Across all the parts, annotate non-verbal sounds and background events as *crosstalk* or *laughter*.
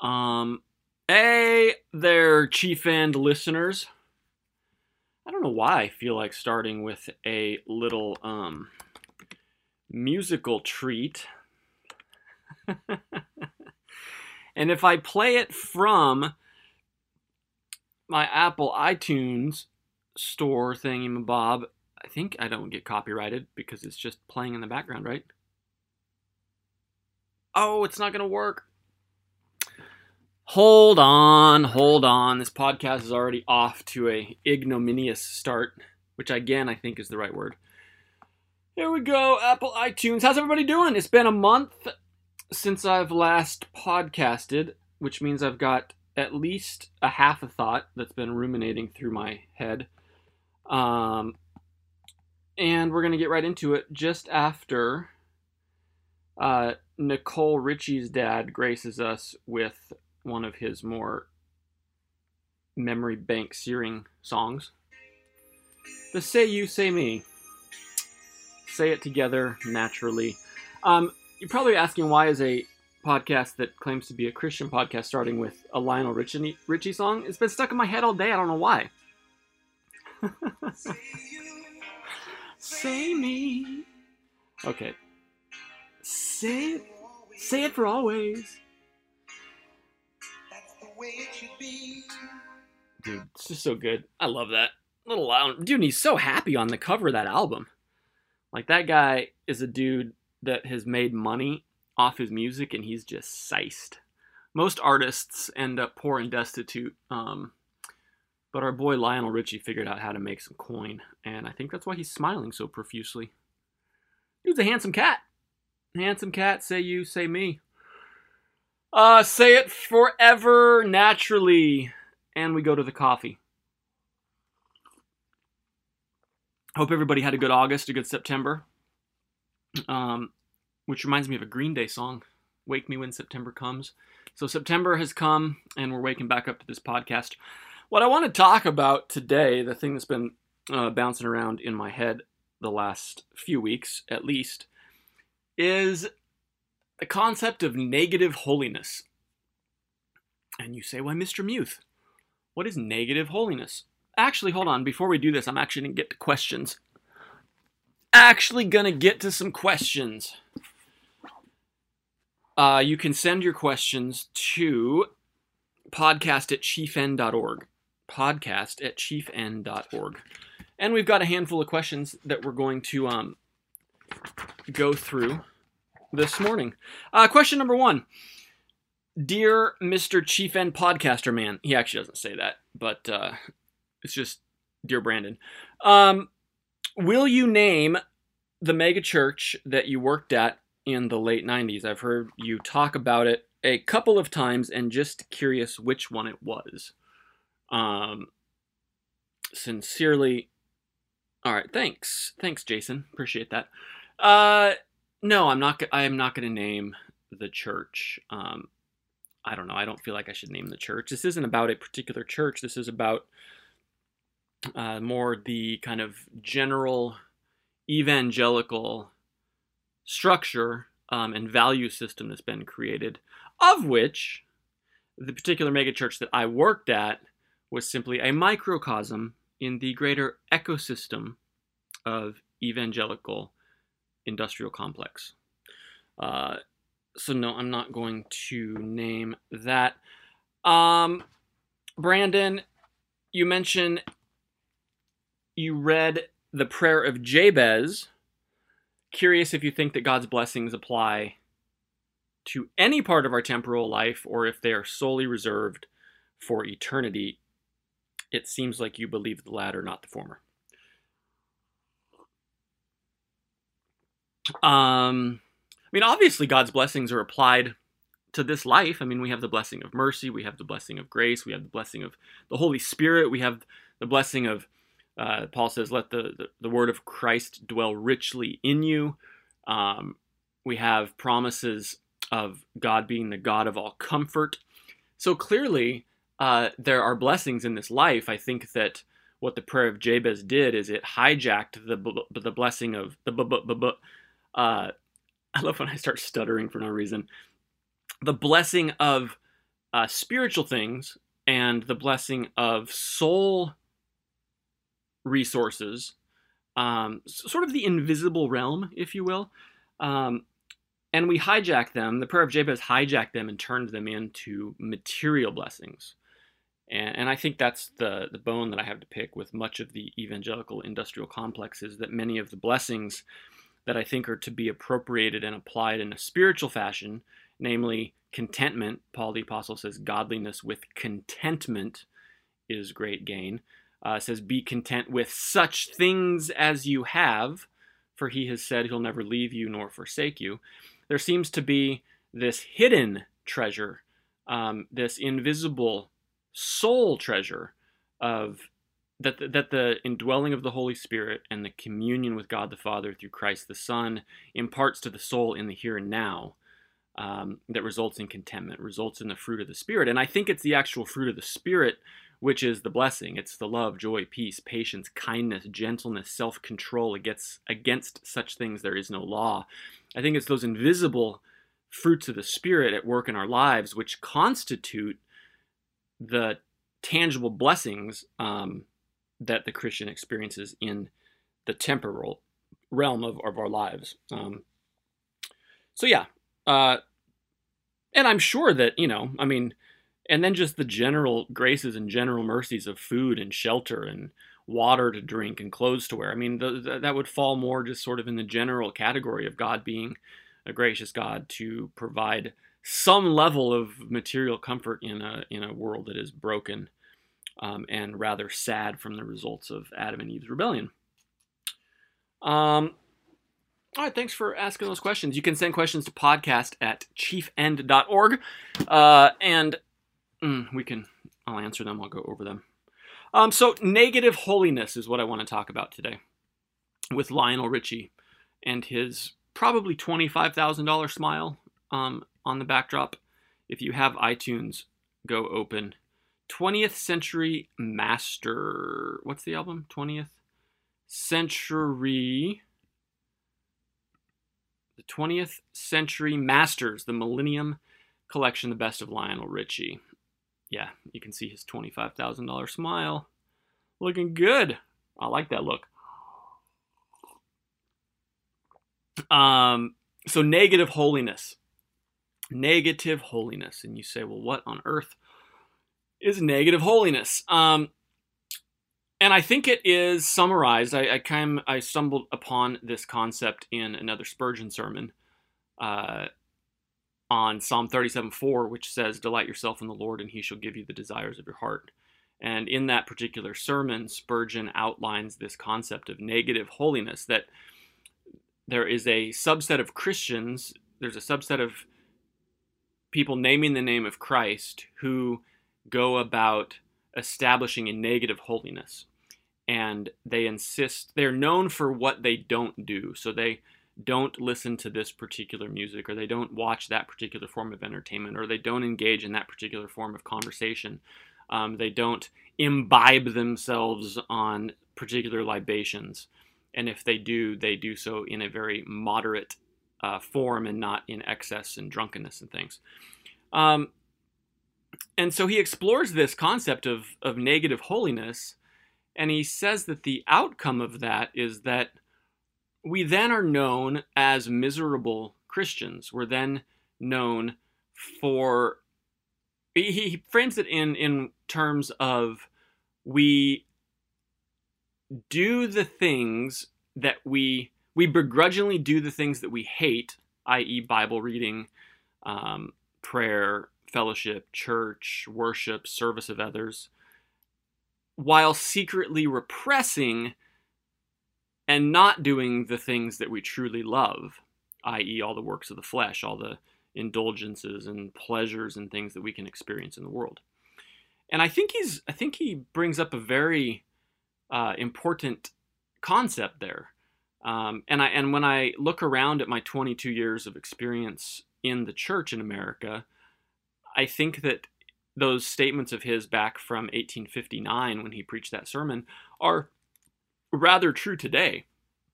Um, hey there, Chief End listeners. I don't know why I feel like starting with a little um musical treat. *laughs* and if I play it from my Apple iTunes store thingy bob, I think I don't get copyrighted because it's just playing in the background, right? Oh, it's not gonna work. Hold on, hold on. This podcast is already off to a ignominious start, which again I think is the right word. Here we go, Apple iTunes. How's everybody doing? It's been a month since I've last podcasted, which means I've got at least a half a thought that's been ruminating through my head. Um, and we're gonna get right into it just after uh, Nicole Richie's dad graces us with one of his more memory bank searing songs. The Say You, Say Me. Say it together naturally. Um, you're probably asking why is a podcast that claims to be a Christian podcast starting with a Lionel Richie, Richie song? It's been stuck in my head all day. I don't know why. *laughs* say me. Okay. Say it. Say it for always. Dude, it's just so good. I love that. Little loud. Dude, he's so happy on the cover of that album. Like, that guy is a dude that has made money off his music and he's just siced. Most artists end up poor and destitute. Um, but our boy Lionel Richie figured out how to make some coin, and I think that's why he's smiling so profusely. Dude's a handsome cat. Handsome cat, say you, say me. Uh, say it forever naturally. And we go to the coffee. Hope everybody had a good August, a good September. Um, which reminds me of a Green Day song, Wake Me When September Comes. So September has come, and we're waking back up to this podcast. What I want to talk about today, the thing that's been uh, bouncing around in my head the last few weeks at least, is the concept of negative holiness. And you say, why, Mr. Muth, what is negative holiness? Actually, hold on. Before we do this, I'm actually going to get to questions. Actually, going to get to some questions. Uh, you can send your questions to podcast at chiefend.org. Podcast at chiefend.org. And we've got a handful of questions that we're going to um, go through this morning. Uh, question number one Dear Mr. Chief End Podcaster Man, he actually doesn't say that, but uh, it's just Dear Brandon. Um, will you name the mega church that you worked at in the late 90s? I've heard you talk about it a couple of times and just curious which one it was. Um, sincerely, all right, thanks. Thanks, Jason. Appreciate that. Uh, no, I'm not. I am not going to name the church. Um, I don't know. I don't feel like I should name the church. This isn't about a particular church. This is about uh, more the kind of general evangelical structure um, and value system that's been created, of which the particular megachurch that I worked at was simply a microcosm in the greater ecosystem of evangelical industrial complex. Uh, so no, I'm not going to name that. Um, Brandon, you mentioned you read the prayer of Jabez. Curious if you think that God's blessings apply to any part of our temporal life or if they are solely reserved for eternity. It seems like you believe the latter, not the former. Um, I mean, obviously, God's blessings are applied to this life. I mean, we have the blessing of mercy, we have the blessing of grace, we have the blessing of the Holy Spirit, we have the blessing of, uh, Paul says, let the, the, the, word of Christ dwell richly in you. Um, we have promises of God being the God of all comfort. So clearly, uh, there are blessings in this life. I think that what the prayer of Jabez did is it hijacked the the blessing of the uh, *laughs* I love when I start stuttering for no reason. The blessing of uh, spiritual things and the blessing of soul resources, um, sort of the invisible realm, if you will. Um, and we hijack them. The prayer of Jabez hijacked them and turned them into material blessings. And, and I think that's the, the bone that I have to pick with much of the evangelical industrial complex is that many of the blessings that I think are to be appropriated and applied in a spiritual fashion, namely contentment. Paul the Apostle says, Godliness with contentment is great gain. Uh, says, Be content with such things as you have, for he has said he'll never leave you nor forsake you. There seems to be this hidden treasure, um, this invisible soul treasure of that the, that the indwelling of the Holy Spirit and the communion with God the Father through Christ the Son imparts to the soul in the here and now um, that results in contentment, results in the fruit of the Spirit. And I think it's the actual fruit of the Spirit which is the blessing. It's the love, joy, peace, patience, kindness, gentleness, self control. Against, against such things there is no law. I think it's those invisible fruits of the Spirit at work in our lives which constitute the tangible blessings um, that the Christian experiences in the temporal realm of, of our lives. Um, so yeah, uh, and I'm sure that you know, I mean, and then just the general graces and general mercies of food and shelter and water to drink and clothes to wear. I mean, that would fall more just sort of in the general category of God being a gracious God to provide some level of material comfort in a in a world that is broken um, and rather sad from the results of Adam and Eve's rebellion. Um, all right, thanks for asking those questions. You can send questions to podcast at chiefend.org, uh, and mm, we can, I'll answer them, I'll go over them. Um, so, negative holiness is what I want to talk about today with Lionel Richie and his probably $25,000 smile um, on the backdrop. If you have iTunes, go open 20th Century Master. What's the album? 20th Century. The 20th Century Masters, the Millennium Collection, the best of Lionel Richie. Yeah, you can see his $25,000 smile. Looking good. I like that look. Um, so negative holiness. Negative holiness. And you say, well, what on earth is negative holiness. Um, and I think it is summarized. I, I kind I stumbled upon this concept in another Spurgeon sermon uh, on Psalm 37:4, which says, "Delight yourself in the Lord, and He shall give you the desires of your heart." And in that particular sermon, Spurgeon outlines this concept of negative holiness that there is a subset of Christians, there's a subset of people naming the name of Christ who go about establishing a negative holiness. And they insist, they're known for what they don't do. So they don't listen to this particular music, or they don't watch that particular form of entertainment, or they don't engage in that particular form of conversation. Um, they don't imbibe themselves on particular libations. And if they do, they do so in a very moderate uh, form and not in excess and drunkenness and things. Um, and so he explores this concept of, of negative holiness, and he says that the outcome of that is that we then are known as miserable Christians. We're then known for. He, frames it in, in terms of we do the things that we we begrudgingly do the things that we hate, i.e., Bible reading, um, prayer, fellowship, church, worship, service of others, while secretly repressing and not doing the things that we truly love, i.e., all the works of the flesh, all the indulgences and pleasures and things that we can experience in the world. And I think he's, I think he brings up a very uh, important concept there. Um, and I, and when I look around at my 22 years of experience in the church in America, I think that those statements of his back from 1859 when he preached that sermon are rather true today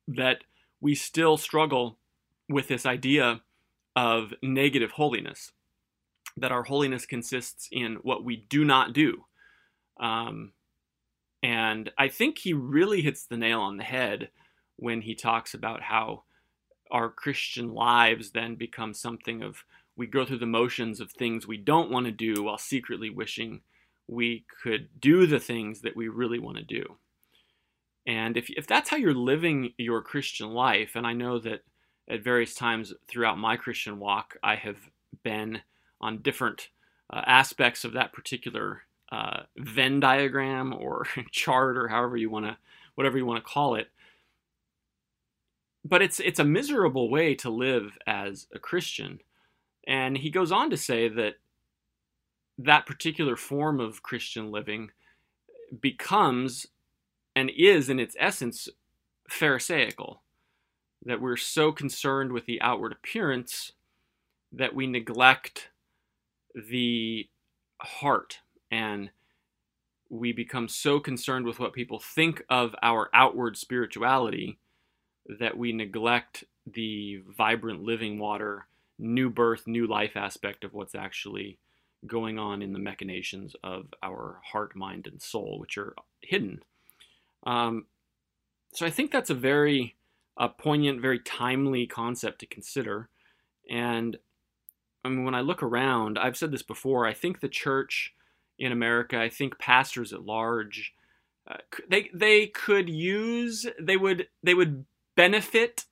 that we still struggle with this idea of negative holiness. that our holiness consists in what we do not do. Um, and I think he really hits the nail on the head when he talks about how our Christian lives then become something of we go through the motions of things we don't want to do while secretly wishing we could do the things that we really want to do. And if, if that's how you're living your Christian life, and I know that at various times throughout my Christian walk, I have been on different uh, aspects of that particular uh, Venn diagram or *laughs* chart or however you want to, whatever you want to call it. But it's it's a miserable way to live as a Christian, and he goes on to say that that particular form of Christian living becomes and is in its essence Pharisaical. That we're so concerned with the outward appearance that we neglect the heart and we become so concerned with what people think of our outward spirituality that we neglect the vibrant living water, new birth, new life aspect of what's actually going on in the machinations of our heart, mind, and soul, which are hidden. Um, so I think that's a very uh, poignant, very timely concept to consider. And I mean, when I look around, I've said this before. I think the church in America, I think pastors at large, uh, they they could use, they would they would benefit.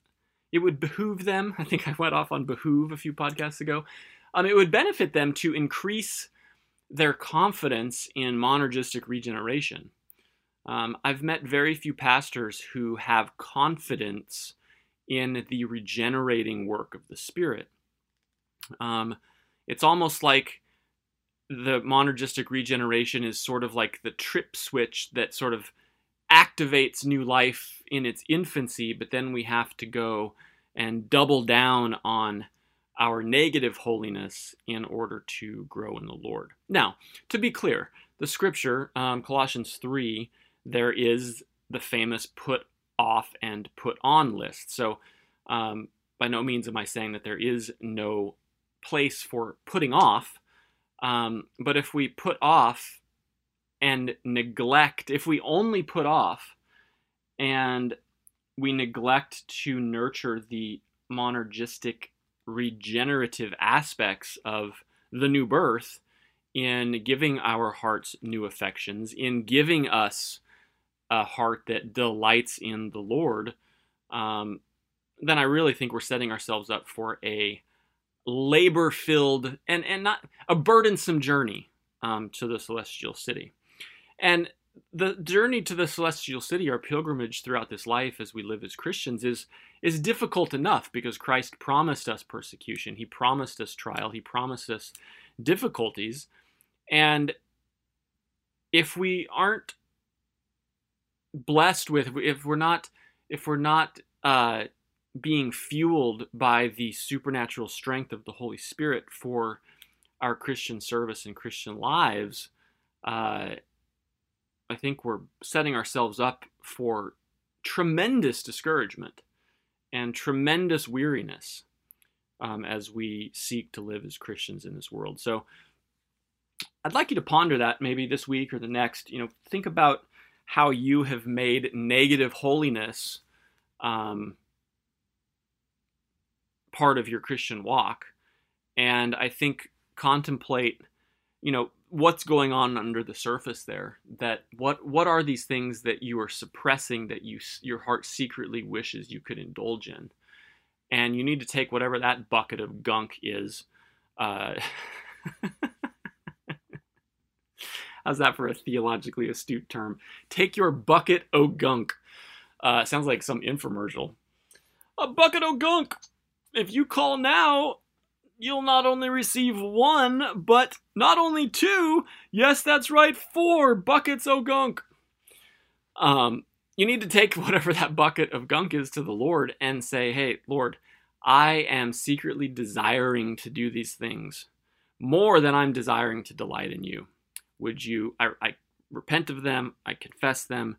It would behoove them. *laughs* I think I went off on behoove a few podcasts ago. Um, it would benefit them to increase their confidence in monergistic regeneration. Um, I've met very few pastors who have confidence in the regenerating work of the Spirit. Um, it's almost like the monergistic regeneration is sort of like the trip switch that sort of activates new life in its infancy, but then we have to go and double down on our negative holiness in order to grow in the Lord. Now, to be clear, the scripture, um, Colossians 3, there is the famous put off and put on list. So, um, by no means am I saying that there is no place for putting off. Um, but if we put off and neglect, if we only put off and we neglect to nurture the monergistic regenerative aspects of the new birth in giving our hearts new affections, in giving us a heart that delights in the Lord, um, then I really think we're setting ourselves up for a labor filled and, and not a burdensome journey um, to the celestial city. And the journey to the celestial city, our pilgrimage throughout this life as we live as Christians, is is difficult enough because Christ promised us persecution. He promised us trial. He promised us difficulties. And if we aren't blessed with, if we're not, if we're not uh, being fueled by the supernatural strength of the Holy Spirit for our Christian service and Christian lives, uh, I think we're setting ourselves up for tremendous discouragement and tremendous weariness um, as we seek to live as Christians in this world. So I'd like you to ponder that maybe this week or the next. You know, think about how you have made negative holiness um, part of your Christian walk. And I think contemplate, you know, what's going on under the surface there that what what are these things that you are suppressing that you your heart secretly wishes you could indulge in? And you need to take whatever that bucket of gunk is uh, *laughs* how's that for a theologically astute term? Take your bucket o gunk. Uh, sounds like some infomercial. A bucket o gunk! If you call now you'll not only receive one, but not only two, yes, that's right, four buckets of gunk. Um, you need to take *laughs* whatever that bucket of gunk is to the Lord and say, hey, Lord, I am secretly desiring to do these things more than I'm desiring to delight in you. Would you, I, I repent of them, I confess them.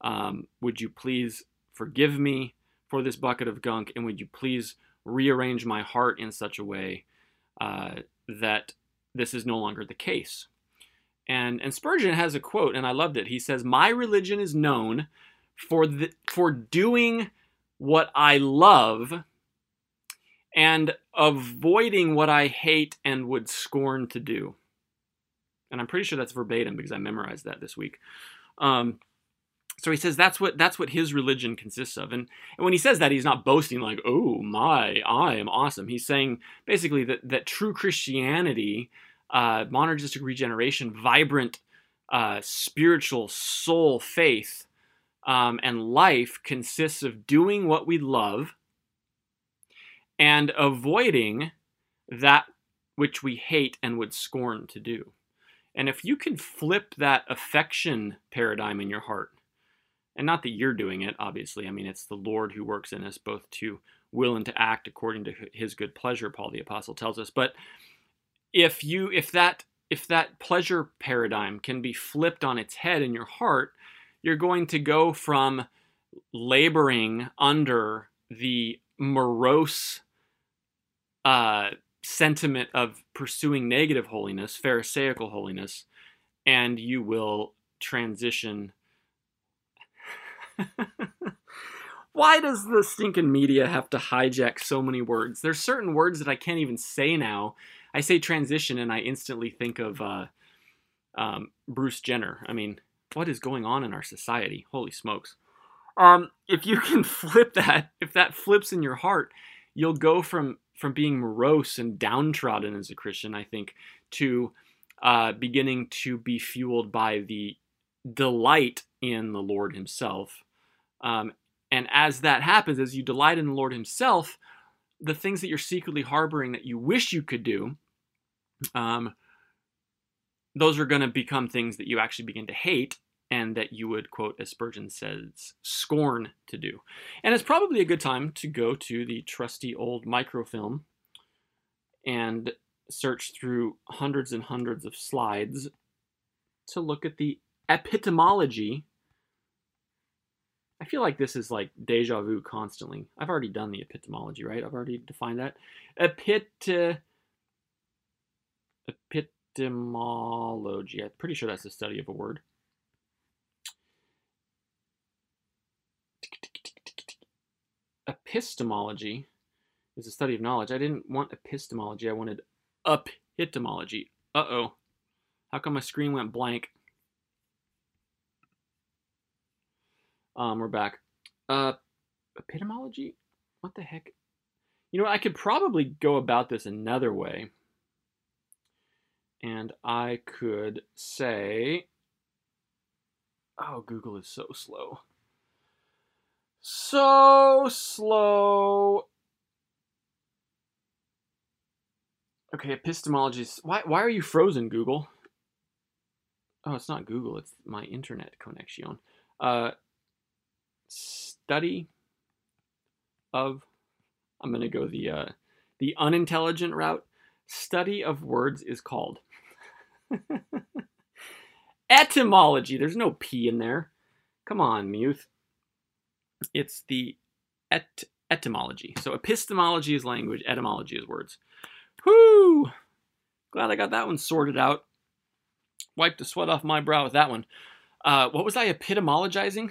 Um, would you please forgive me for this bucket of gunk? And would you please rearrange my heart in such a way uh, that this is no longer the case. And and Spurgeon has a quote, and I loved it. He says, "My religion is known for the, for doing what I love." And avoiding what I hate and would scorn to do. And I'm pretty sure that's verbatim because I memorized that this week. Um, so he says that's what that's what his religion consists of. And, and when he says that he's not boasting like oh my i am awesome. He's saying basically that that true christianity uh, monergistic regeneration vibrant uh, spiritual soul faith um, and life consists of doing what we love and avoiding that which we hate and would scorn to do. And if you can flip that affection paradigm in your heart and not that you're doing it, obviously. I mean, it's the Lord who works in us both to will and to act according to his good pleasure, Paul the apostle tells us. But if you if that if that pleasure paradigm can be flipped on its head in your heart, you're going to go from laboring under the morose uh, sentiment of pursuing negative holiness, Pharisaical holiness, and you will transition *laughs* Why does the stinking media have to hijack so many words? There's certain words that I can't even say now. I say transition and I instantly think of uh, um, Bruce Jenner. I mean, what is going on in our society? Holy smokes. Um, if you can *laughs* flip that, if that flips in your heart, you'll go from from being morose and downtrodden as a Christian, I think, to uh, beginning to be fueled by the delight in the Lord Himself um, and as that happens, as you delight in the Lord Himself, the things that you're secretly harboring that you wish you could do, um, those are going to become things that you actually begin to hate and that you would, quote, as Spurgeon says, scorn to do. And it's probably a good time to go to the trusty old microfilm and search through hundreds and hundreds of slides to look at the epitomology I feel like this is like deja vu constantly. I've already done the epistemology, right? I've already defined that. Epit epistemology. I'm pretty sure that's the study of a word. Epistemology is the study of knowledge. I didn't want epistemology. I wanted epitomology. Uh-oh. How come my screen went blank? Um, we're back. Uh, epitomology? What the heck? You know, I could probably go about this another way. And I could say, oh, Google is so slow. So slow. Okay, epistemology. Why, why are you frozen, Google? Oh, it's not Google, it's my internet connection. Uh, study of I'm going to go the uh, the unintelligent route. Study of words is called *laughs* etymology. There's no p in there. Come on, Muth. It's the et- etymology. So epistemology is language, etymology is words. Whoo! Glad I got that one sorted out. Wiped the sweat off my brow with that one. Uh, what was I epitomologizing?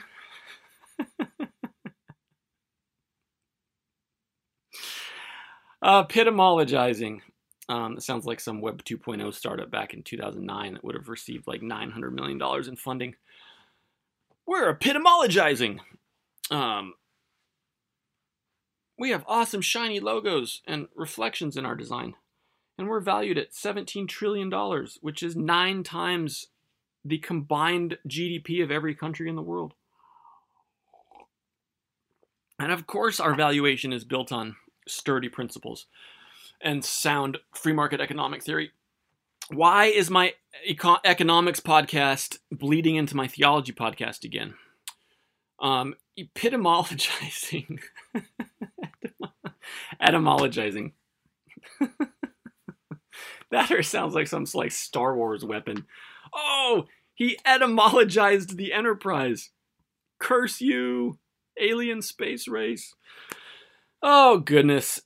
Uh, epitomologizing. Um, it sounds like some Web 2.0 startup back in 2009 that would have received like $900 million in funding. We're epitomologizing. Um, we have awesome shiny logos and reflections in our design. And we're valued at $17 trillion, which is nine times the combined GDP of every country in the world. And of course, our valuation is built on sturdy principles and sound free market economic theory. Why is my eco- economics podcast bleeding into my theology podcast again? Um, epitomologizing. *laughs* Etymologizing. *laughs* that sounds like some like Star Wars weapon. Oh, he etymologized the Enterprise. Curse you! alien space race. Oh goodness.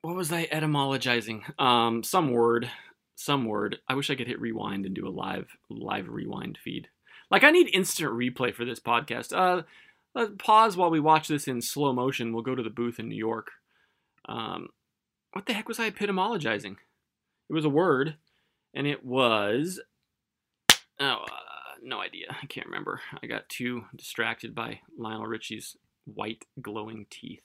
What was I etymologizing? Um, some word. some word. I wish I could hit rewind and do a live live rewind feed. Like I need instant replay for this podcast. Uh, let's pause while we watch this in slow motion. We'll go to the booth in New York. Um, what the heck was I epitomologizing? It was a word, and it was oh, uh, no idea. I can't remember. I got too distracted by Lionel Richie's white glowing teeth.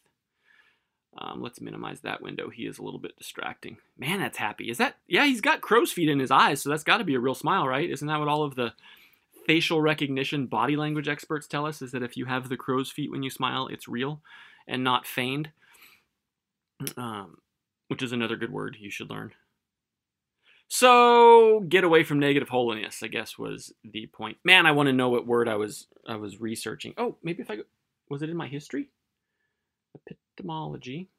Um, let's minimize that window. He is a little bit distracting. Man, that's happy. Is that? Yeah, he's got crow's feet in his eyes, so that's got to be a real smile, right? Isn't that what all of the facial recognition body language experts tell us? Is that if you have the crow's feet when you smile, it's real and not feigned. Um, which is another good word you should learn. So get away from negative holiness, I guess was the point. Man, I want to know what word I was I was researching. Oh, maybe if I go, was it in my history? Epistemology.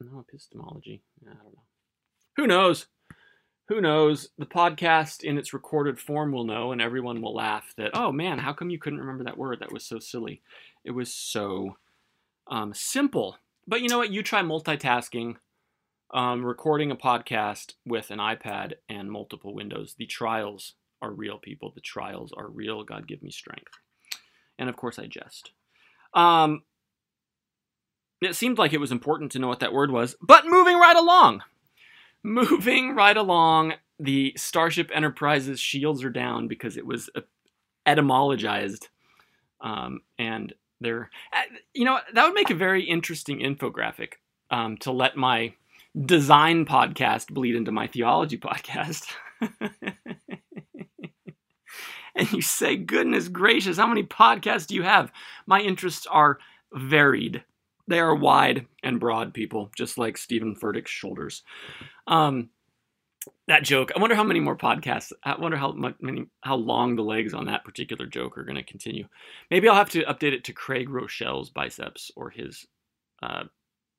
No, epistemology. I don't know. Who knows? Who knows? The podcast in its recorded form will know, and everyone will laugh that, oh man, how come you couldn't remember that word? That was so silly. It was so um, simple. But you know what? You try multitasking um, recording a podcast with an iPad and multiple windows. The trials are real, people. The trials are real. God give me strength. And of course, I jest. Um, it seemed like it was important to know what that word was, but moving right along. *laughs* Moving right along, the Starship Enterprise's shields are down because it was etymologized. Um, and they're, uh, you know, that would make a very interesting infographic um, to let my design podcast bleed into my theology *laughs* podcast. *laughs* and you say, goodness gracious, how many podcasts do you have? My interests are varied. They are wide and broad, people, just like Steven Furtick's shoulders. Um, that joke. I wonder how many more podcasts. I wonder how many, how long the legs on that particular joke are going to continue. Maybe I'll have to update it to Craig Groeschel's biceps or his uh,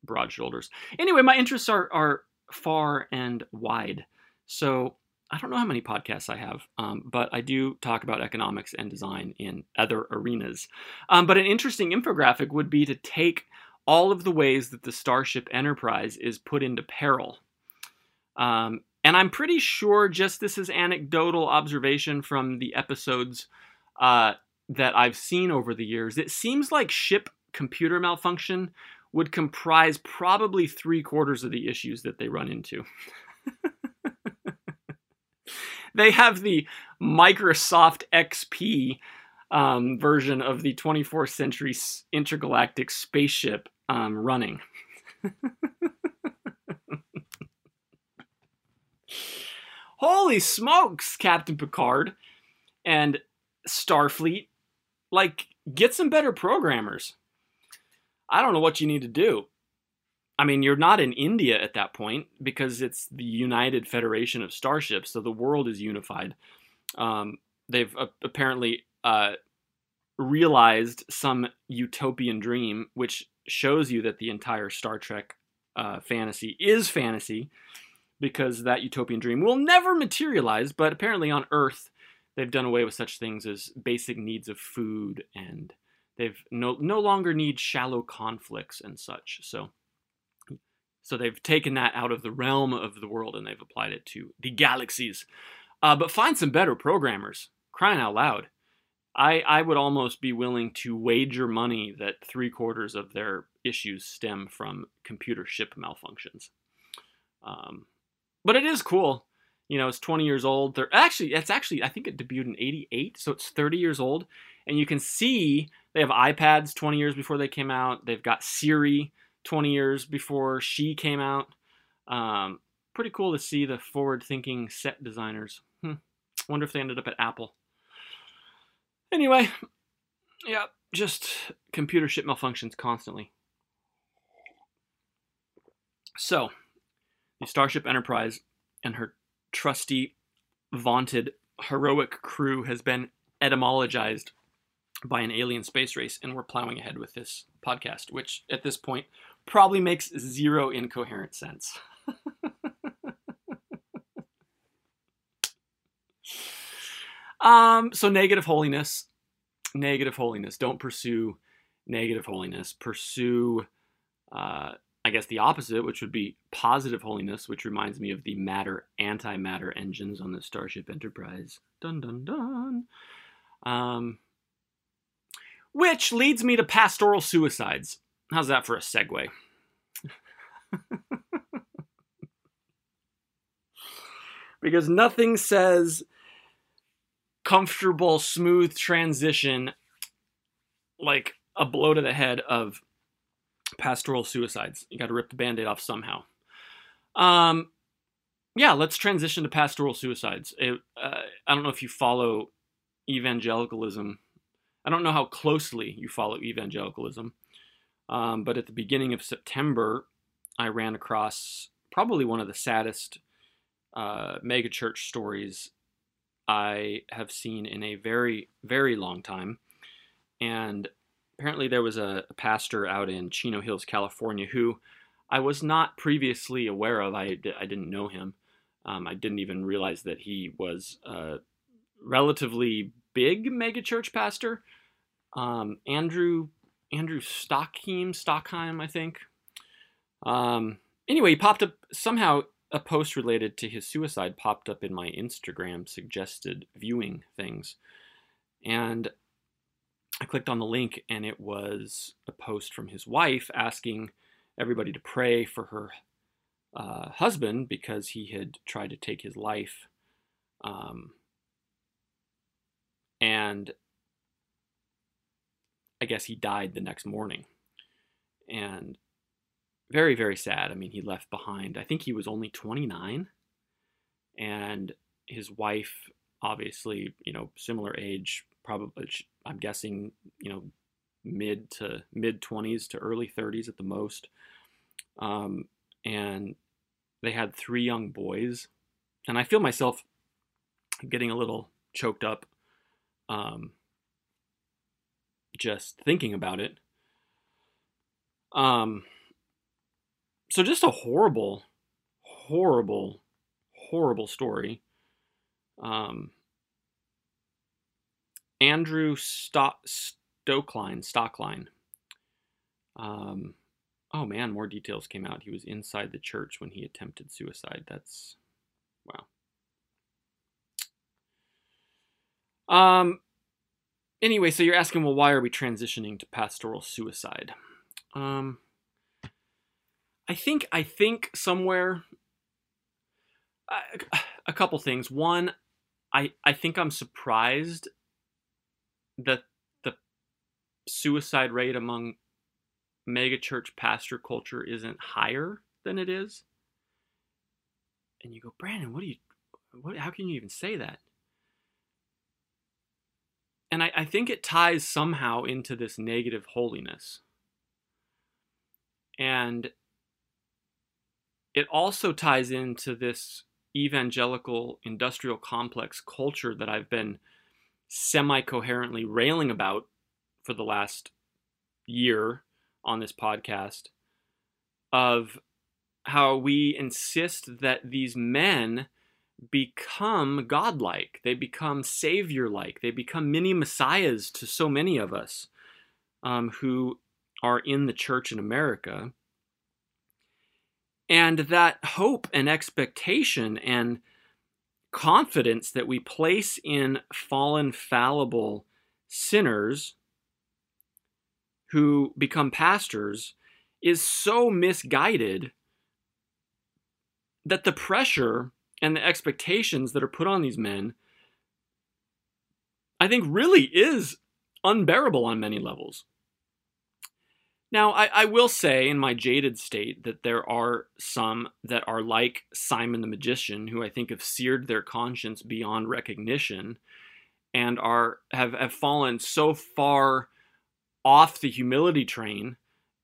broad shoulders. Anyway, my interests are are far and wide. So I don't know how many podcasts I have, um, but I do talk about economics and design in other arenas. Um, but an interesting infographic would be to take all of the ways that the Starship Enterprise is put into peril. Um, and I'm pretty sure just this is anecdotal observation from the episodes uh, that I've seen over the years. It seems like ship computer malfunction would comprise probably three quarters of the issues that they run into. *laughs* they have the Microsoft XP um, version of the 24th century intergalactic spaceship um, running. *laughs* Holy smokes, Captain Picard and Starfleet. Like, get some better programmers. I don't know what you need to do. I mean, you're not in India at that point because it's the United Federation of Starships, so the world is unified. Um, they've uh, apparently uh, realized some utopian dream, which shows you that the entire Star Trek uh, fantasy is fantasy because that utopian dream will never materialize. But apparently, on Earth, they've done away with such things as basic needs of food and They've no no longer need shallow conflicts and such. So so they've taken that out of the realm of the world and they've applied it to the galaxies. Uh, but find some better programmers. Crying out loud. I, I would almost be willing to wager money that three quarters of their issues stem from computer ship malfunctions. Um, but it is cool. You know, it's 20 years old. They're actually, it's actually, I think it debuted in 88, so it's 30 years old. And you can see they have iPads 20 years before they came out. They've got Siri 20 years before she came out. Um, pretty cool to see the forward-thinking set designers. Hmm. Wonder if they ended up at Apple. Anyway, yeah, just computer ship malfunctions constantly. So, the Starship Enterprise and her trusty, vaunted, heroic crew has been etymologized by an alien space race, and we're plowing ahead with this podcast, which at this point probably makes zero incoherent sense. *laughs* um, so negative holiness, negative holiness. Don't pursue negative holiness. Pursue uh, I guess the opposite, which would be positive holiness, which reminds me of the matter antimatter engines on the Starship Enterprise. Dun dun dun. Um, which leads me to pastoral suicides. How's that for a segue? *laughs* because nothing says comfortable, smooth transition like a blow to the head of pastoral suicides. You got to rip the band aid off somehow. Um, yeah, let's transition to pastoral suicides. It, uh, I don't know if you follow evangelicalism. I don't know how closely you follow evangelicalism, um, but at the beginning of September, I ran across probably one of the saddest uh, megachurch stories I have seen in a very, very long time. And apparently, there was a, pastor out in Chino Hills, California, who I was not previously aware of. I, I didn't know him. Um, I didn't even realize that he was a relatively big megachurch pastor. Um, Andrew Andrew Stockheim, Stockheim, I think. Um, anyway, he popped up somehow a post related to his suicide popped up in my Instagram suggested viewing things. And I clicked on the link, and it was a post from his wife asking everybody to pray for her uh, husband because he had tried to take his life. Um, and I guess he died the next morning. And very very sad. I mean, he left behind. I think he was only 29, and his wife, obviously, you know, similar age, probably. I'm guessing, you know, mid to mid 20s to early 30s at the most. Um, and they had three young boys, and I feel myself getting a little choked up. Um, just thinking about it. Um, so just a horrible, horrible, horrible story. Um, Andrew Stock, Stoecklein, Stoecklein. Um, oh man, more details came out. He was inside the church when he attempted suicide. That's wow. Um. Anyway, so you're asking, well, why are we transitioning to pastoral suicide? Um. I think I think somewhere a, a couple things. One, I I think I'm surprised that the suicide rate among megachurch pastor culture isn't higher than it is. And you go, Brandon, what do you what how can you even say that? And I, I think it ties somehow into this negative holiness. And it also ties into this evangelical industrial complex culture that I've been semi coherently railing about for the last year on this podcast of how we insist that these men become godlike, they become savior like, they become mini messiahs to so many of us um, who are in the church in America and that hope and expectation and confidence that we place in fallen, fallible sinners who become pastors is so misguided that the pressure and the expectations that are put on these men, I think, really is unbearable on many levels. Now, I, I, will say in my jaded state that there are some that are like Simon the Magician, who I think have seared their conscience beyond recognition and are have, have fallen so far off the humility train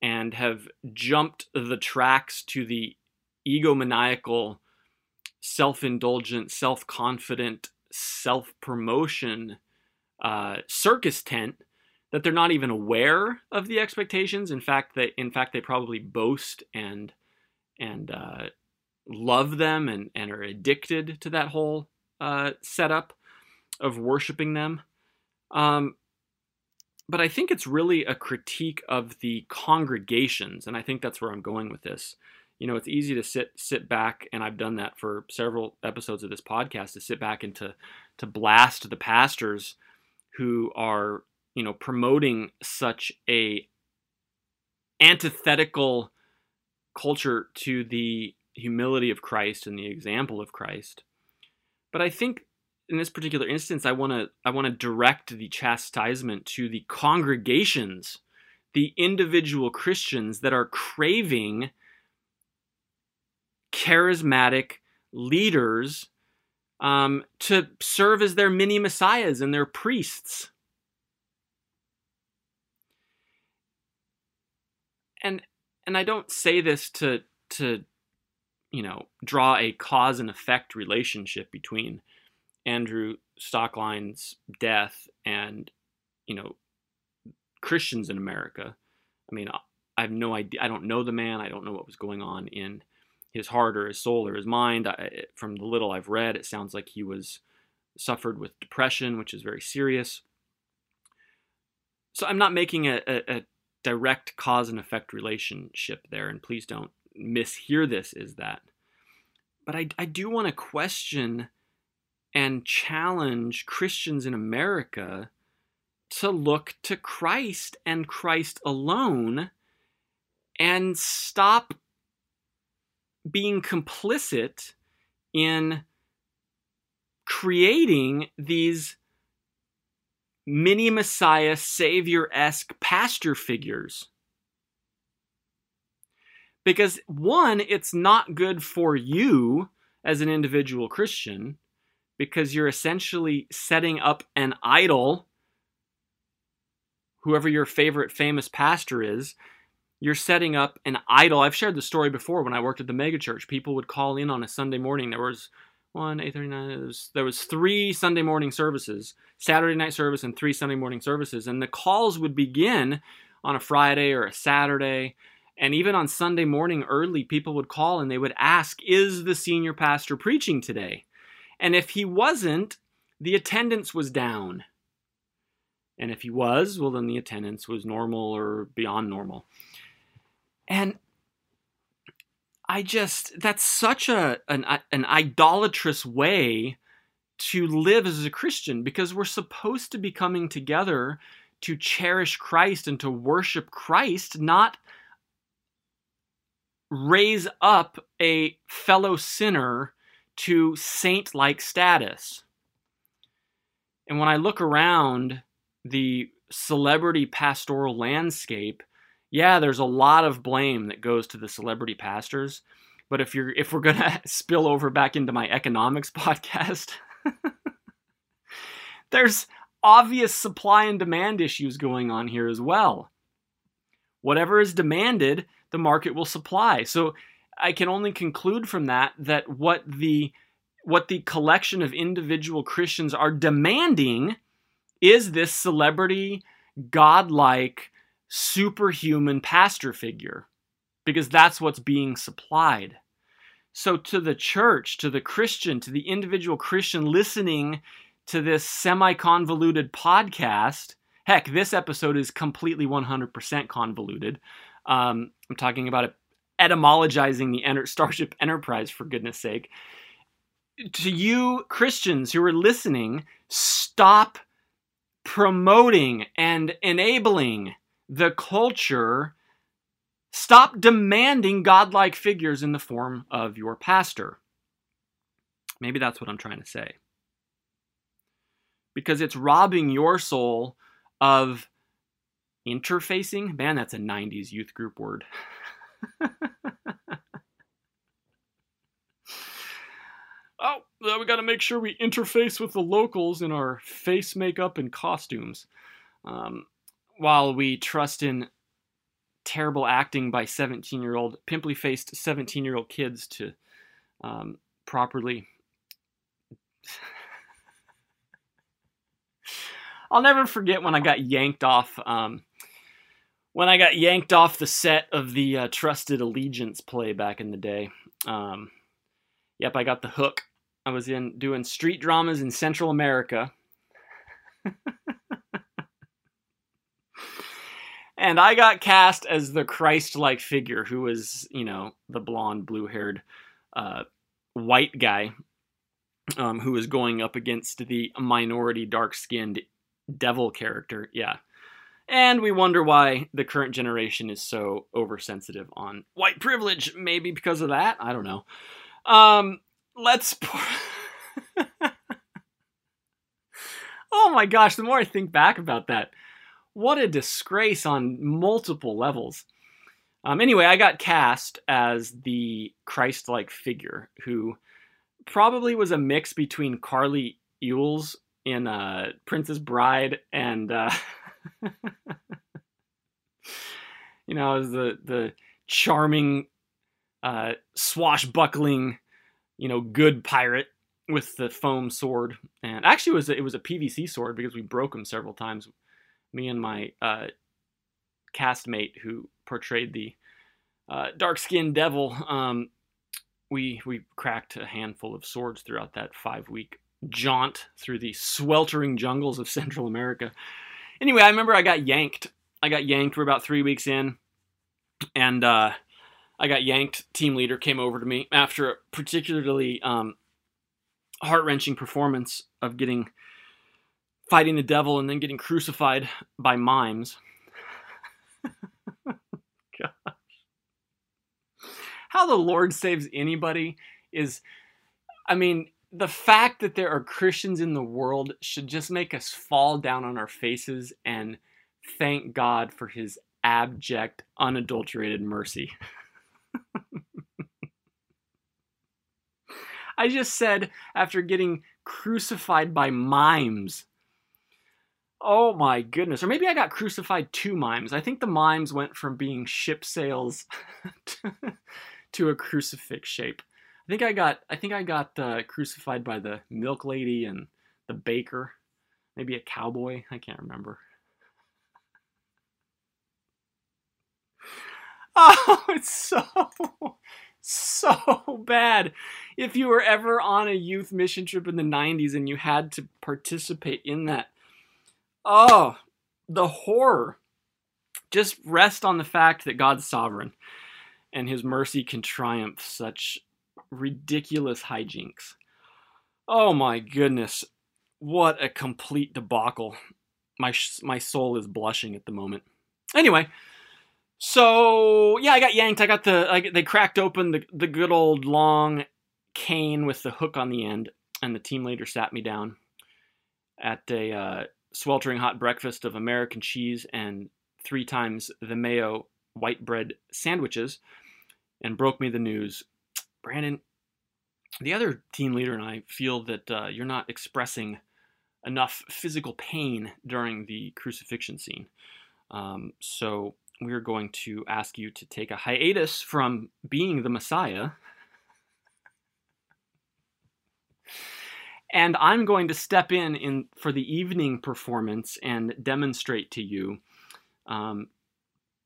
and have jumped the tracks to the egomaniacal, self indulgent, self confident, self promotion uh, circus tent that they're not even aware of the expectations. In fact, they in fact they probably boast and and uh, love them and and are addicted to that whole uh, setup of worshiping them. Um, but I think it's really a critique of the congregations, and I think that's where I'm going with this. You know, it's easy to sit sit back, and I've done that for several episodes of this podcast to sit back and to to blast the pastors who are you know promoting such a antithetical culture to the humility of Christ and the example of Christ. But I think in this particular instance, I want to I want to direct the chastisement to the congregations, the individual Christians that are craving charismatic leaders um, to serve as their mini messiahs and their priests. And I don't say this to to you know draw a cause and effect relationship between Andrew Stoecklein's death and you know Christians in America. I mean, I have no idea. I don't know the man. I don't know what was going on in his heart or his soul or his mind. I, from the little I've read, it sounds like he was suffered with depression, which is very serious. So I'm not making a, a, a direct cause and effect relationship there, and please don't mishear this as that. But I, I do want to question and challenge Christians in America to look to Christ and Christ alone and stop being complicit in creating these mini Messiah, Savior esque pastor figures. Because, one, it's not good for you as an individual Christian because you're essentially setting up an idol, whoever your favorite famous pastor is. You're setting up an idol. I've shared the story before when I worked at the megachurch. People would call in on a Sunday morning. There was one, eight thirty nine. There was, there was three Sunday morning services, Saturday night service, and three Sunday morning services. And the calls would begin on a Friday or a Saturday. And even on Sunday morning early, people would call and they would ask, Is the senior pastor preaching today? And if he wasn't, the attendance was down. And if he was, well, then the attendance was normal or beyond normal. And I just, that's such a, an, uh, an idolatrous way to live as a Christian because we're supposed to be coming together to cherish Christ and to worship Christ, not raise up a fellow sinner to saint like status. And when I look around the celebrity pastoral landscape, yeah, there's a lot of blame that goes to the celebrity pastors. But if you're if we're gonna *laughs* spill over back into my economics *laughs* podcast, there's obvious supply and demand issues going on here as well. Whatever is demanded, the market will supply. So I can only conclude from that that what the what the collection of individual Christians are demanding is this celebrity, godlike, superhuman pastor figure, because that's what's being supplied. So, to the church, to the Christian, to the individual Christian listening to this semi convoluted podcast, heck, this episode is completely 100% convoluted. Um, I'm talking about etymologizing the Enter- Starship Enterprise, for goodness sake. To you Christians who are listening, stop promoting and enabling the culture. Stop demanding godlike figures in the form of your pastor. Maybe that's what I'm trying to say. Because it's robbing your soul of interfacing. Man, that's a 90s youth group word. *laughs* oh, we got to make sure we interface with the locals in our face makeup and costumes. Um, while we trust in terrible acting by 17 year old, pimply faced 17 year old kids to um, properly. *laughs* I'll never forget when I got yanked off um, when I got yanked off the set of the uh, Trusted Allegiance play back in the day. Um, yep, I got the hook. I was in doing street dramas in Central America. *laughs* and I got cast as the Christ-like figure who was, you know, the blonde, blue-haired, uh, white guy um, who was going up against the minority, dark-skinned devil character. Yeah. And we wonder why the current generation is so oversensitive on white privilege. Maybe because of that. I don't know. Um, let's. *laughs* *laughs* oh my gosh! The more I think back about that, what a disgrace on multiple levels. Um, anyway, I got cast as the Christ-like figure who probably was a mix between Cary Elwes in uh, Princess Bride and uh, *laughs* you know, as the the charming, uh, swashbuckling, you know, good pirate with the foam sword, and actually it was a, it was a PVC sword because we broke them several times. Me and my uh, castmate who portrayed the uh, dark-skinned devil, um, we we cracked a handful of swords throughout that five-week jaunt through the sweltering jungles of *laughs* Central America. Anyway, I remember I got yanked. I got yanked. We're about three weeks in, and uh, I got yanked. Team leader came over to me after a particularly um, heart wrenching performance of getting fighting the devil and then getting crucified by mimes. *laughs* How the Lord saves anybody is, I mean, the fact that there are Christians in the world should just make us fall down on our faces and thank God for his abject, unadulterated mercy. *laughs* I just said after getting crucified by mimes. Oh my goodness. Or maybe I got crucified to mimes. I think the mimes went from being ship sails *laughs* to, to a crucifix shape. I think I got I think I got uh, crucified by the milk lady and the baker, maybe a cowboy. I can't remember. *laughs* Oh, it's so so bad. If you were ever on a youth mission trip in the 90s and you had to participate in that, oh, the horror. Just rest on the fact that God's sovereign and his mercy can triumph such ridiculous hijinks. Oh my goodness. What a complete debacle. My my soul is blushing at the moment. Anyway, so yeah, I got yanked. I got the I, they cracked open the the good old long cane with the hook on the end, and the team leader sat me down at a uh, sweltering hot breakfast of American cheese and three times the mayo white bread sandwiches, and broke me the news Brandon, the other team leader and I feel that uh, you're not expressing enough physical pain during the crucifixion scene. Um, so we're going to ask you to take a hiatus from being the Messiah. And I'm going to step in, in for the evening performance and demonstrate to you um,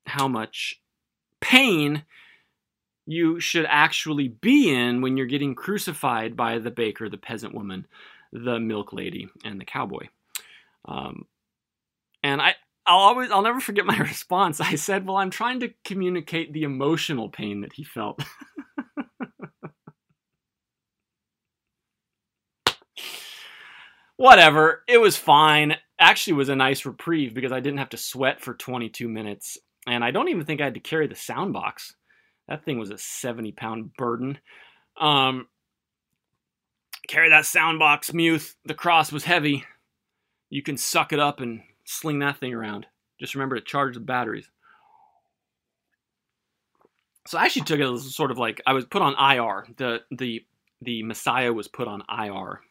how much pain you should actually be in when you're getting crucified by the baker, the peasant woman, the milk lady, and the cowboy. Um, and I, I'll always, I'll never forget my *laughs* response. I said, "Well, I'm trying to communicate the emotional pain that he felt." *laughs* Whatever, it was fine. Actually, was a nice reprieve because I didn't have to sweat for 22 minutes, and I don't even think I had to carry the sound box. That thing was a 70 pound burden. Um, carry that sound box, Muth. The cross was heavy. You can suck it up and sling that thing around. Just remember to charge the batteries. So I actually took it as sort of like I was put on IR. The the the Messiah was put on IR.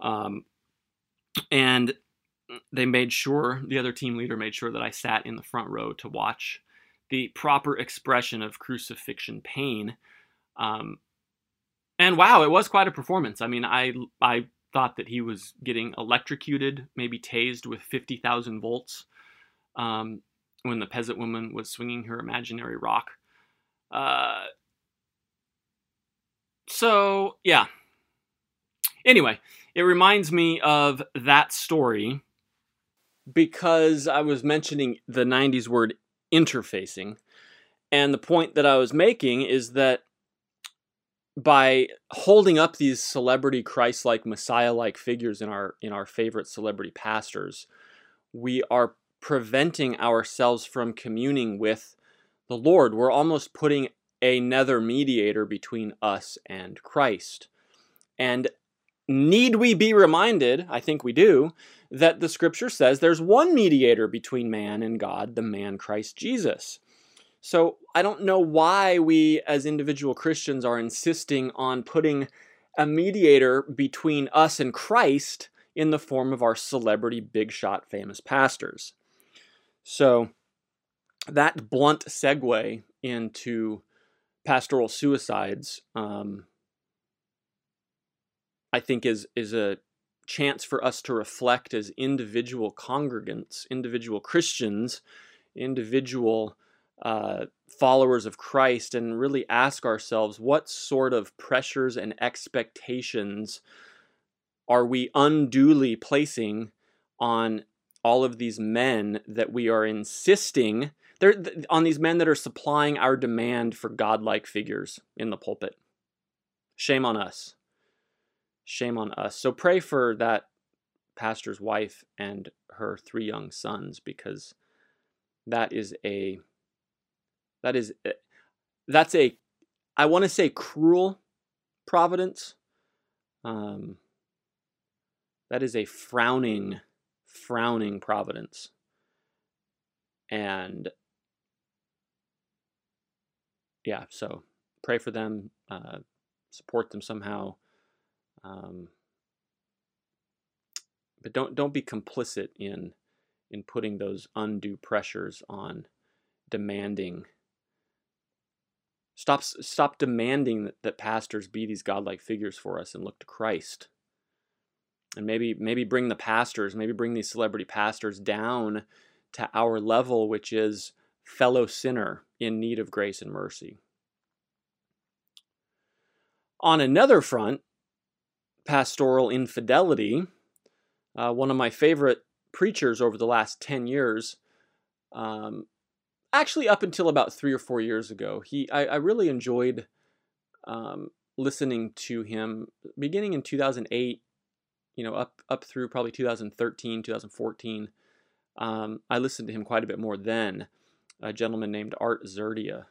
Um, and they made sure the other team leader made sure that I sat in the front row to watch the proper expression of crucifixion pain. Um, and wow, it was quite a performance. I mean, I I thought that he was getting electrocuted, maybe tased with fifty thousand volts, um, when the peasant woman was swinging her imaginary rock. Uh, so yeah. Anyway, it reminds me of that story because I was mentioning the 90s word interfacing. And the point that I was making is that by holding up these celebrity Christ-like Messiah-like figures in our in our favorite celebrity pastors, we are preventing ourselves from communing with the Lord. We're almost putting another mediator between us and Christ. And need we be reminded, I think we do, that the scripture says there's one mediator between man and God, the man Christ Jesus. So I don't know why we as individual Christians are insisting on putting a mediator between us and Christ in the form of our celebrity, big shot, famous pastors. So that blunt segue into pastoral suicides, um, I think, is is a chance for us to reflect as individual congregants, individual Christians, individual uh, followers of Christ, and really ask ourselves what sort of pressures and expectations are we unduly placing on all of these men that we are insisting they're on these men that are supplying our demand for godlike figures in the pulpit. Shame on us. Shame on us. So pray for that pastor's wife and her three young sons because that is a that is eh, that's a I want to say cruel providence. Um, that is a frowning frowning providence. And yeah, so pray for them, uh, support them somehow. Um, but don't don't be complicit in in putting those undue pressures on demanding stop stop demanding that, that pastors be these godlike figures for us and look to Christ and maybe maybe bring the pastors, maybe bring these celebrity pastors down to our level, which is fellow sinner in need of grace and mercy. On another front, pastoral infidelity, uh, one of my favorite preachers over the last 10 years, um, actually up until about three or four years ago, he I, I really enjoyed um, listening to him beginning in 2008 you know, up up through probably 2013, 2014. Um, I listened to him quite a bit more then. A gentleman named Art Azurdia,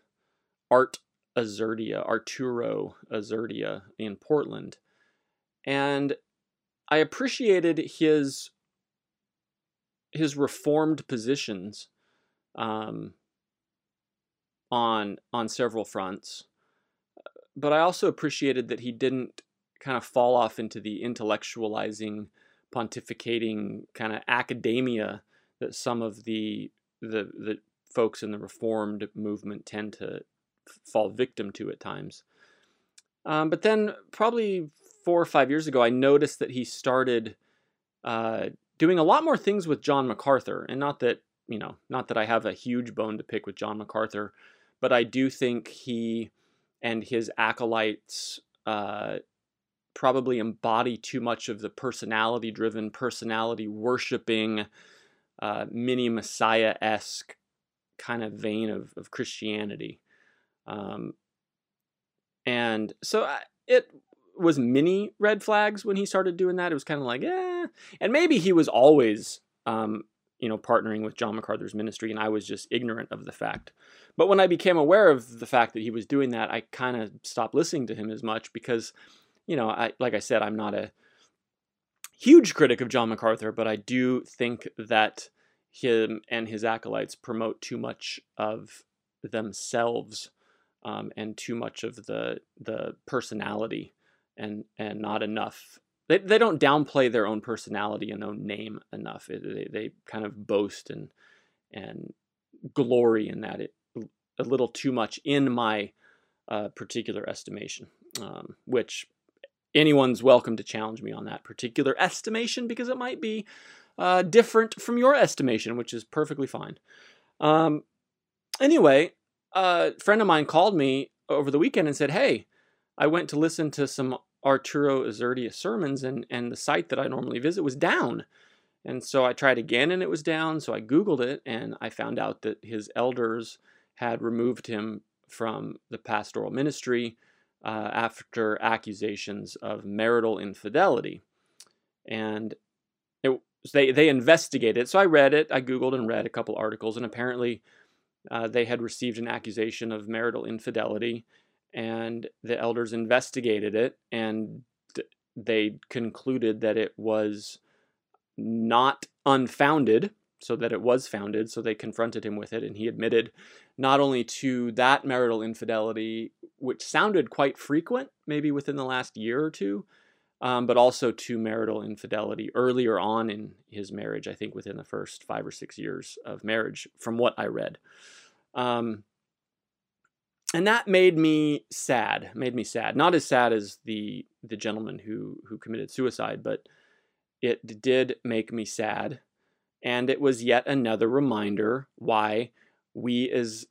Art Azurdia, Arturo Azurdia in Portland, and I appreciated his his reformed positions um, on on several fronts, but I also appreciated that he didn't kind of fall off into the intellectualizing, pontificating kind of academia that some of the the the folks in the reformed movement tend to fall victim to at times. Um, but then, probably four or five years ago, I noticed that he started uh, doing a lot more things with John MacArthur, and not that you know, not that I have a huge bone to pick with John MacArthur, but I do think he and his acolytes uh, probably embody too much of the personality driven, personality worshiping, uh, mini Messiah esque kind of vein of, of Christianity. Um, and so I, it was many red flags when he started doing that. It was kind of like, eh. And maybe he was always, um, you know, partnering with John MacArthur's ministry, and I was just ignorant of the fact. But when I became aware of the fact that he was doing that, I kind of stopped listening to him as much because you know, I like I said, I'm not a huge critic of John MacArthur, but I do think that him and his acolytes promote too much of themselves um, and too much of the the personality and and not enough they, they don't downplay their own personality and own name enough they, they kind of boast and and glory in that it a little too much in my uh, particular estimation um, which anyone's welcome to challenge me on that particular estimation because it might be uh, different from your estimation, which is perfectly fine. Um, anyway, a friend of mine called me over the weekend and said, Hey, I went to listen to some Arturo Azurdia sermons, and, and the site that I normally visit was down. And so I tried again and it was down. So I Googled it and I found out that his elders had removed him from the pastoral ministry uh, after accusations of marital infidelity. And it, they, they investigated. So I read it. I Googled and read a couple articles, and apparently uh, they had received an accusation of marital infidelity. And the elders investigated it and they concluded that it was not unfounded, so that it was founded. So they confronted him with it, and he admitted not only to that marital infidelity, which sounded quite frequent, maybe within the last year or two, um, but also to marital infidelity earlier on in his marriage, I think within the first five or six years of marriage, from what I read. Um, and that made me sad, made me sad. Not as sad as the the gentleman who who committed suicide, but it did make me sad. And it was yet another reminder why we as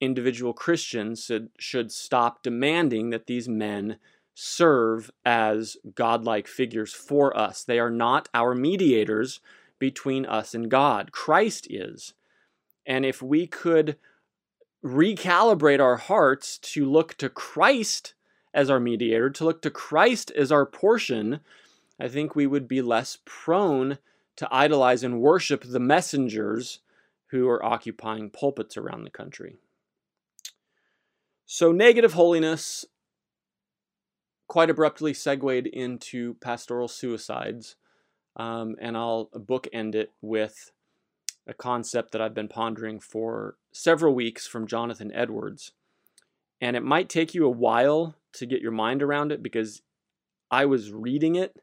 individual Christians should, should stop demanding that these men serve as godlike figures for us. They are not our mediators between us and God. Christ is. And if we could recalibrate our hearts to look to Christ as our mediator, to look to Christ as our portion, I think we would be less prone to idolize and worship the messengers who are occupying pulpits around the country. So, negative holiness quite abruptly segued into pastoral suicides, um, and I'll bookend it with a concept that I've been pondering for several weeks from Jonathan Edwards. And it might take you a while to get your mind around it because I was reading it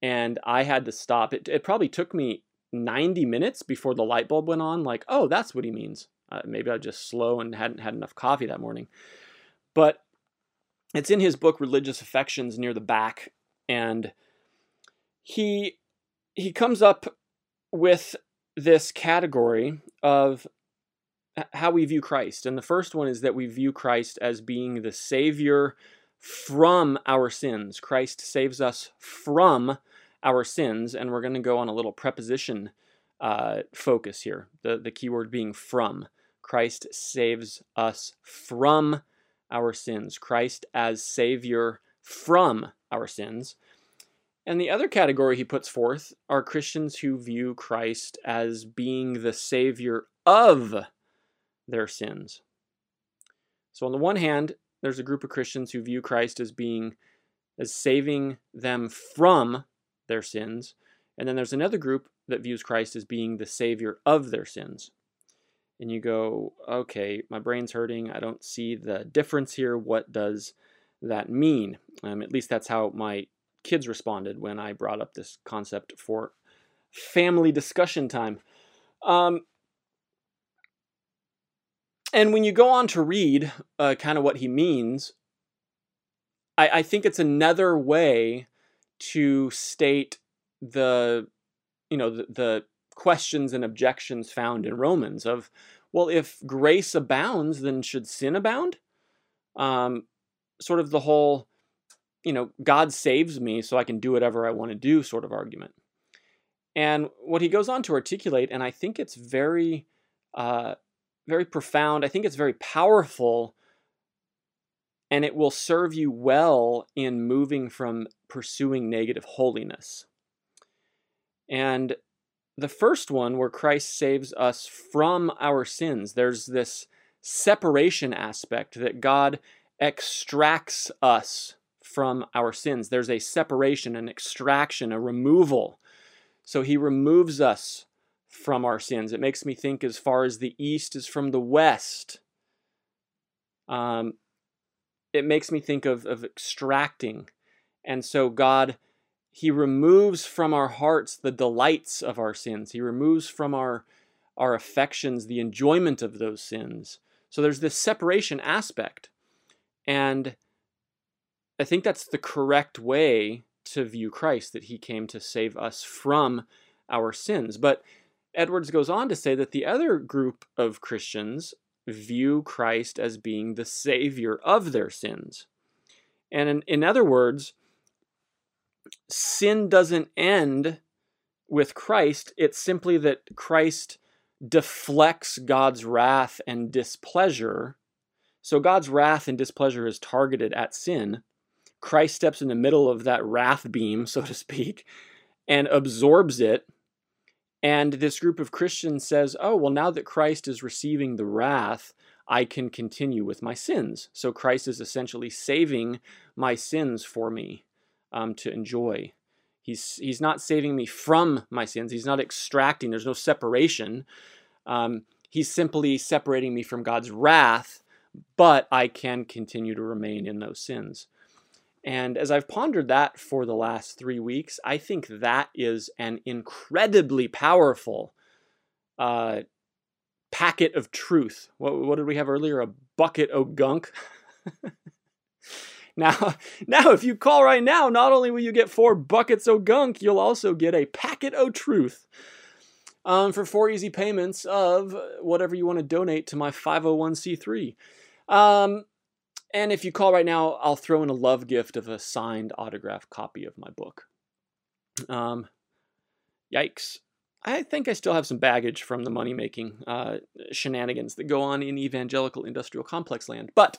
and I had to stop. It, it probably took me 90 minutes before the light bulb went on. Like, oh, that's what he means. Uh, maybe I was just slow and hadn't had enough coffee that morning. But it's in his book Religious Affections near the back, and he he comes up with this category of how we view Christ. And the first one is that we view Christ as being the Savior from our sins. Christ saves us from our sins. And we're going to go on a little preposition uh, focus here, the, the key word being from. Christ saves us from our sins. Christ as Savior from our sins. And the other category he puts forth are Christians who view Christ as being the Savior of their sins. So, on the one hand, there's a group of Christians who view Christ as being, as saving them from their sins. And then there's another group that views Christ as being the Savior of their sins. And you go, okay, my brain's hurting. I don't see the difference here. What does that mean? Um, at least that's how my kids responded when I brought up this concept for family discussion time. Um, and when you go on to read uh, kind of what he means, I, I think it's another way to state the, you know, the, the questions and objections found in Romans of, well, if grace abounds, then should sin abound? Um, sort of the whole you know, God saves me so I can do whatever I want to do sort of argument. And what he goes on to articulate, and I think it's very, uh, very profound. I think it's very powerful, and it will serve you well in moving from pursuing negative holiness. And the first one, where Christ saves us from our sins, there's this separation aspect that God extracts us from our sins. There's a separation, an extraction, a removal. So he removes us from our sins. It makes me think as far as the east is from the west. Um, it makes me think of, of extracting. And so God, He removes from our hearts the delights of our sins. He removes from our, our affections the enjoyment of those sins. So there's this separation aspect. And I think that's the correct way to view Christ, that he came to save us from our sins. But Edwards goes on to say that the other group of Christians view Christ as being the savior of their sins. And in, in other words, sin doesn't end with Christ, it's simply that Christ deflects God's wrath and displeasure. So God's wrath and displeasure is targeted at sin. Christ steps in the middle of that wrath beam, so to speak, and absorbs it. And this group of Christians says, oh, well, now that Christ is receiving the wrath, I can continue with my sins. So Christ is essentially saving my sins for me um, to enjoy. He's, he's not saving me from my sins. He's not extracting. There's no separation. Um, he's simply separating me from God's wrath, but I can continue to remain in those sins. And as I've pondered that for the last three weeks, I think that is an incredibly powerful uh, packet of truth. What, what did we have earlier? A bucket of gunk. *laughs* now, now, if you call right now, not only will you get four buckets of gunk, you'll also get a packet of truth. Um, for four easy payments of whatever you want to donate to my 501c3. Um, and if you call right now, I'll throw in a love gift of a signed autographed copy of my book. Um, yikes. I think I still have some baggage from the money making uh, shenanigans that go on in evangelical industrial complex land. But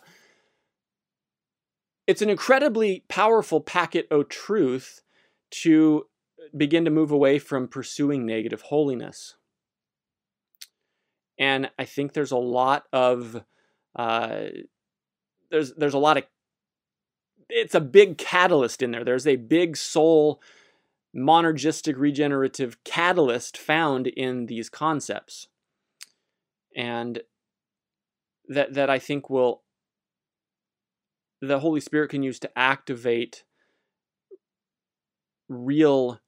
it's an incredibly powerful packet of truth to begin to move away from pursuing negative holiness. And I think there's a lot of uh, there's there's a lot of it's a big catalyst in there. There's a big soul monergistic regenerative catalyst found in these concepts. And that that I think will the Holy Spirit can use to activate real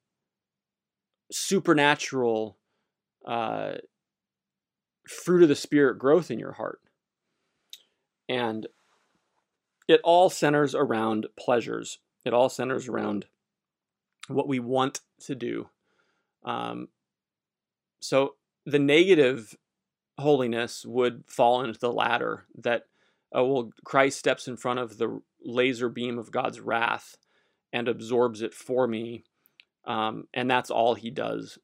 supernatural uh, fruit of the Spirit growth in your heart. And it all centers around pleasures. It all centers around what we want to do. Um, so the negative holiness would fall into the latter that, oh, well, Christ steps in front of the laser beam of God's wrath and absorbs it for me. Um, and that's all he does.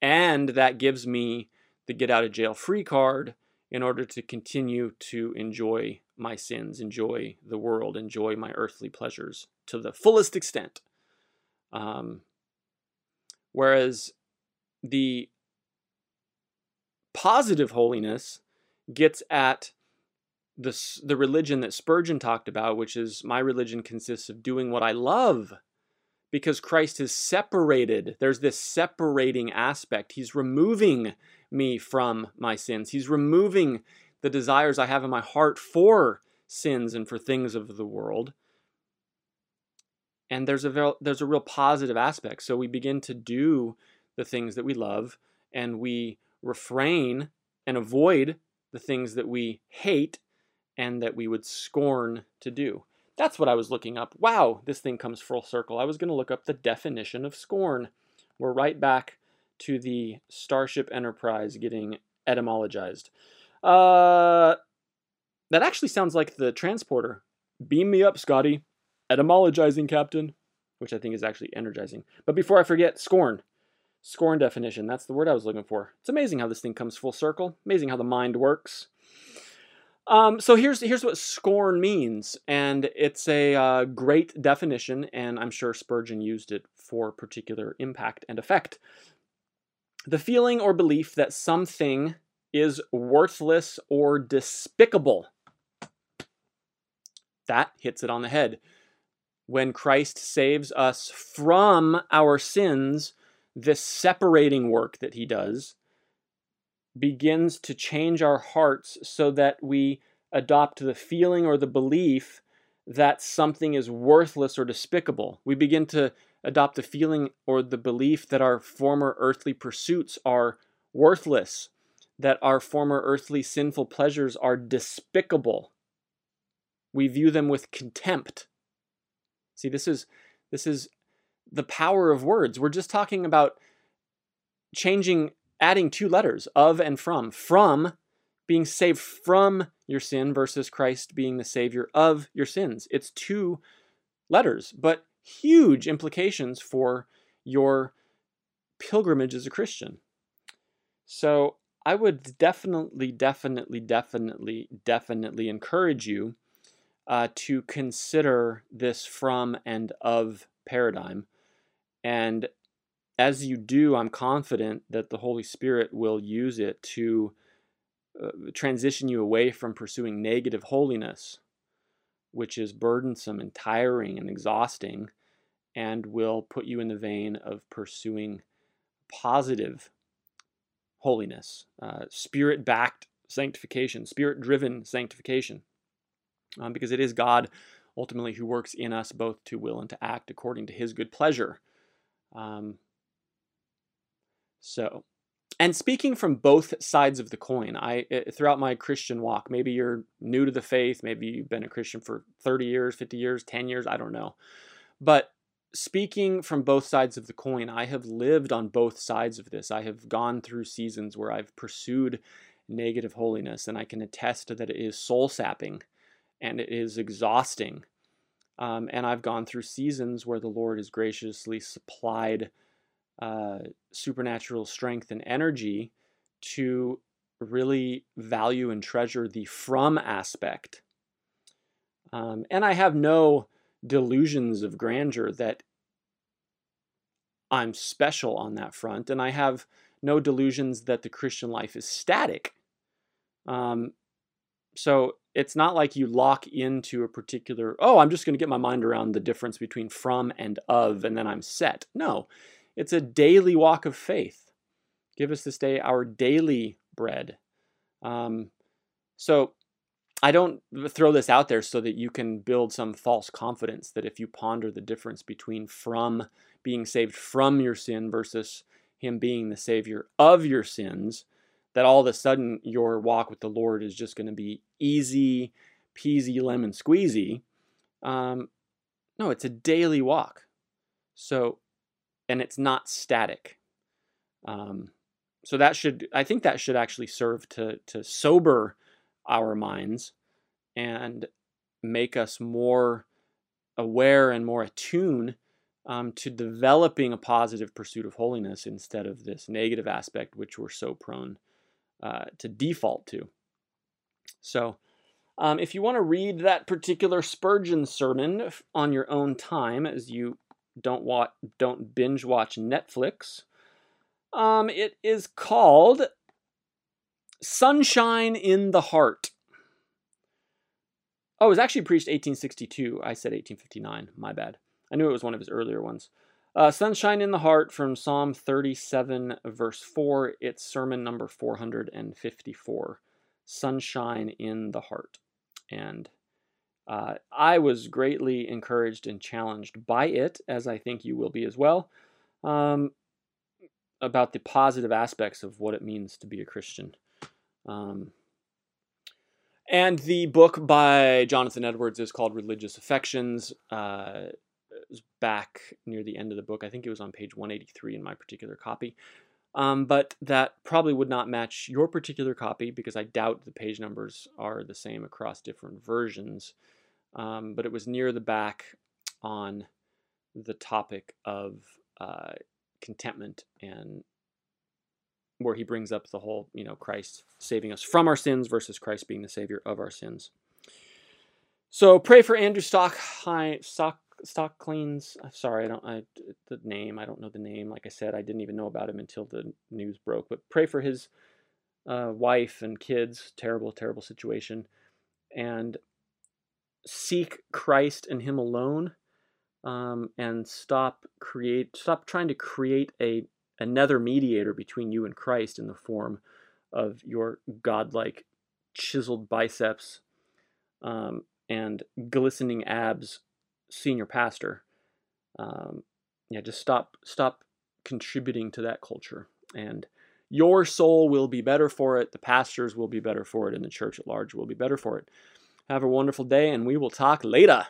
And that gives me the get out of jail free card in order to continue to enjoy my sins, enjoy the world, enjoy my earthly pleasures to the fullest extent. Um, whereas the positive holiness gets at the, the religion that Spurgeon talked about, which is my religion consists of doing what I love because Christ has separated. There's this separating aspect. He's removing me from my sins. He's removing the desires I have in my heart for sins and for things of the world. And there's a there's a real positive aspect. So we begin to do the things that we love and we refrain and avoid the things that we hate and that we would scorn to do. That's what I was looking up. Wow, this thing comes full circle. I was going to look up the definition of scorn. We're right back to the Starship Enterprise getting etymologized. Uh, that actually sounds like the transporter. Beam me up, Scotty. Etymologizing, Captain. Which I think is actually energizing. But before I forget, scorn. Scorn definition. That's the word I was looking for. It's amazing how this thing comes full circle. Amazing how the mind works. Um, so here's here's what scorn means, and it's a uh, great definition, and I'm sure Spurgeon used it for particular impact and effect. The feeling or belief that something is worthless or despicable. That hits it on the head. When Christ saves us from our sins, this separating work that he does begins to change our hearts so that we adopt the feeling or the belief that something is worthless or despicable. We begin to adopt the feeling or the belief that our former earthly pursuits are worthless, that our former earthly sinful pleasures are despicable. We view them with contempt. See, this is this is the power of words. We're just talking about changing adding two letters, of and from. From being saved from your sin versus Christ being the savior of your sins. It's two letters, but huge implications for your pilgrimage as a Christian. So I would definitely, definitely, definitely, definitely encourage you uh, to consider this from and of paradigm. And as you do, I'm confident that the Holy Spirit will use it to uh, transition you away from pursuing negative holiness, which is burdensome and tiring and exhausting, and will put you in the vein of pursuing positive holiness, uh, spirit backed sanctification, spirit driven sanctification um, because it is God ultimately who works in us both to will and to act according to his good pleasure. Um, so, and speaking from both sides of the coin, I eh, throughout my Christian walk, maybe you're new to the faith, maybe you've been a Christian for 30 years, 50 years, 10 years, I don't know. But speaking from both sides of the coin, I have lived on both sides of this. I have gone through seasons where I've pursued negative holiness, and I can attest that it is soul sapping and it is exhausting. Um, and I've gone through seasons where the Lord has graciously supplied uh, supernatural strength and energy to really value and treasure the from aspect. Um, and I have no delusions of grandeur that I'm special on that front, and I have no delusions that the Christian life is static. Um, so it's not like you lock into a particular, oh, I'm just going to get my mind around the difference between from and of, and then I'm set. No, it's a daily walk of faith. Give us this day our daily bread. Um, so I don't throw this out there so that you can build some false confidence that if you ponder the difference between from being saved from your sin versus Him being the Savior of your sins, that all of a sudden your walk with the Lord is just going to be easy peasy lemon squeezy. Um, no, it's a daily walk. So, and it's not static. Um, so that should, I think that should actually serve to to sober our minds and make us more aware and more attuned um, to developing a positive pursuit of holiness instead of this negative aspect which we're so prone uh, to default to. So, um, if you want to read that particular Spurgeon sermon on your own time, as you don't watch, don't binge watch Netflix, um, it is called "Sunshine in the Heart." Oh, it was actually preached 1862. I said 1859. My bad. I knew it was one of his earlier ones. Uh, Sunshine in the Heart from Psalm 37, verse 4. It's sermon number 454. Sunshine in the Heart. And uh, I was greatly encouraged and challenged by it, as I think you will be as well, um, about the positive aspects of what it means to be a Christian. Um, and the book by Jonathan Edwards is called Religious Affections. Uh, back near the end of the book. I think it was on page 183 in my particular copy. Um, but that probably would not match your particular copy because I doubt the page numbers are the same across different versions. Um, but it was near the back on the topic of uh, contentment and where he brings up the whole, you know, Christ saving us from our sins versus Christ being the savior of our sins. So pray for Andrew Stock, Stock stock cleans. Uh, sorry, I don't. I the name. I don't know the name. Like I said, I didn't even know about him until the news broke. But pray for his uh, wife and kids. Terrible, terrible situation. And seek Christ and Him alone, um, and stop create. Stop trying to create a another mediator between you and Christ in the form of your godlike chiseled biceps um, and glistening abs senior pastor. Um, yeah, just stop stop contributing to that culture, and your soul will be better for it. The pastors will be better for it, and the church at large will be better for it. Have a wonderful day, and we will talk later.